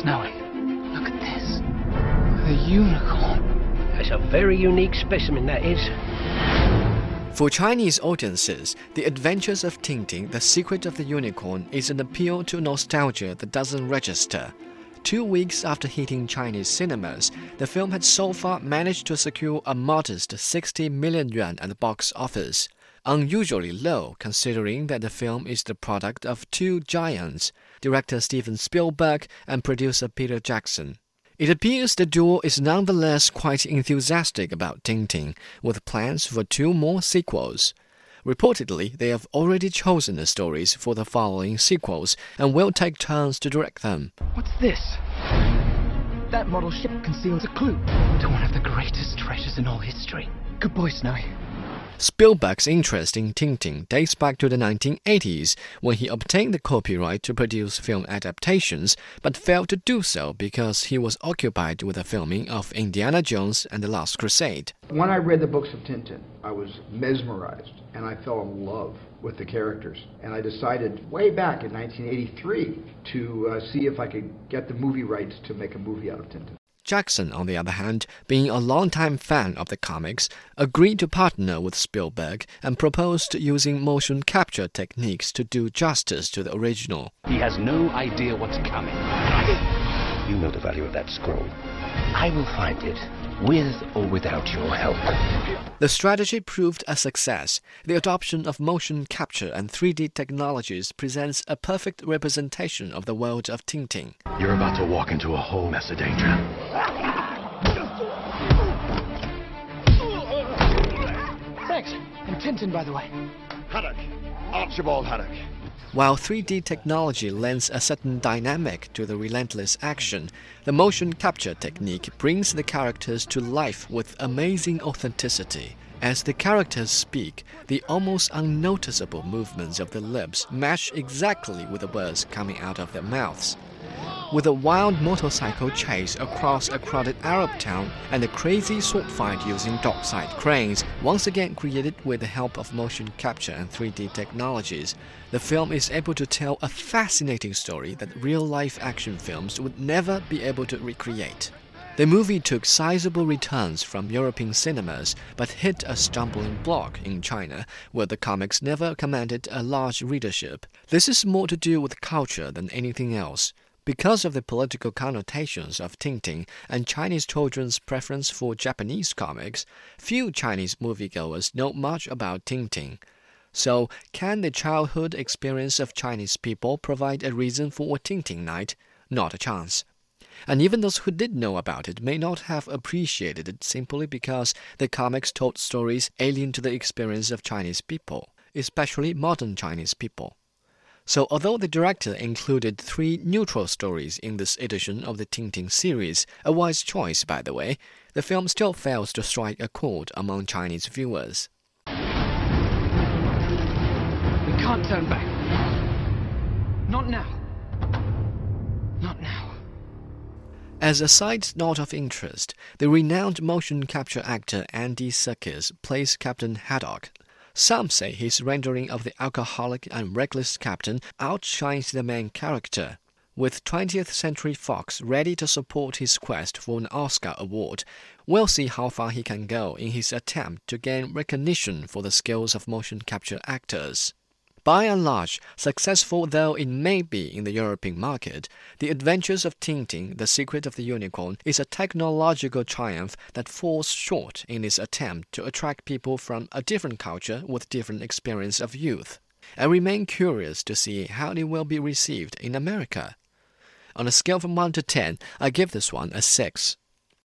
Snowy, look at this. The unicorn. That's a very unique specimen, that is. For Chinese audiences, The Adventures of Tintin, The Secret of the Unicorn is an appeal to nostalgia that doesn't register. Two weeks after hitting Chinese cinemas, the film had so far managed to secure a modest 60 million yuan at the box office. Unusually low considering that the film is the product of two giants, director Steven Spielberg and producer Peter Jackson. It appears the duo is nonetheless quite enthusiastic about Tintin, with plans for two more sequels. Reportedly, they have already chosen the stories for the following sequels and will take turns to direct them. What's this? That model ship conceals a clue to one of the greatest treasures in all history. Good boy, Snowy. Spielberg's interest in Tintin dates back to the 1980s when he obtained the copyright to produce film adaptations, but failed to do so because he was occupied with the filming of Indiana Jones and the Last Crusade. When I read the books of Tintin, I was mesmerized and I fell in love with the characters. And I decided way back in 1983 to uh, see if I could get the movie rights to make a movie out of Tintin. Jackson, on the other hand, being a longtime fan of the comics, agreed to partner with Spielberg and proposed using motion capture techniques to do justice to the original. He has no idea what's coming. You know the value of that scroll. I will find it, with or without your help. The strategy proved a success. The adoption of motion capture and 3D technologies presents a perfect representation of the world of Tintin. You're about to walk into a whole mess of danger. Thanks. And Tintin, by the way. Haddock. Archibald Haddock. While 3D technology lends a certain dynamic to the relentless action, the motion capture technique brings the characters to life with amazing authenticity. As the characters speak, the almost unnoticeable movements of the lips match exactly with the words coming out of their mouths. With a wild motorcycle chase across a crowded Arab town and a crazy sword fight using dockside cranes, once again created with the help of motion capture and 3D technologies, the film is able to tell a fascinating story that real life action films would never be able to recreate. The movie took sizable returns from European cinemas, but hit a stumbling block in China, where the comics never commanded a large readership. This is more to do with culture than anything else. Because of the political connotations of Tintin and Chinese children's preference for Japanese comics, few Chinese moviegoers know much about Tintin. So, can the childhood experience of Chinese people provide a reason for a Tintin night? Not a chance. And even those who did know about it may not have appreciated it simply because the comics told stories alien to the experience of Chinese people, especially modern Chinese people. So, although the director included three neutral stories in this edition of the Tintin series, a wise choice, by the way, the film still fails to strike a chord among Chinese viewers. We can't turn back. Not now. Not now. As a side note of interest, the renowned motion capture actor Andy Serkis plays Captain Haddock. Some say his rendering of the alcoholic and reckless captain outshines the main character. With 20th Century Fox ready to support his quest for an Oscar award, we'll see how far he can go in his attempt to gain recognition for the skills of motion capture actors. By and large, successful though it may be in the European market, The Adventures of Tintin, The Secret of the Unicorn is a technological triumph that falls short in its attempt to attract people from a different culture with different experience of youth. I remain curious to see how it will be received in America. On a scale from 1 to 10, I give this one a 6.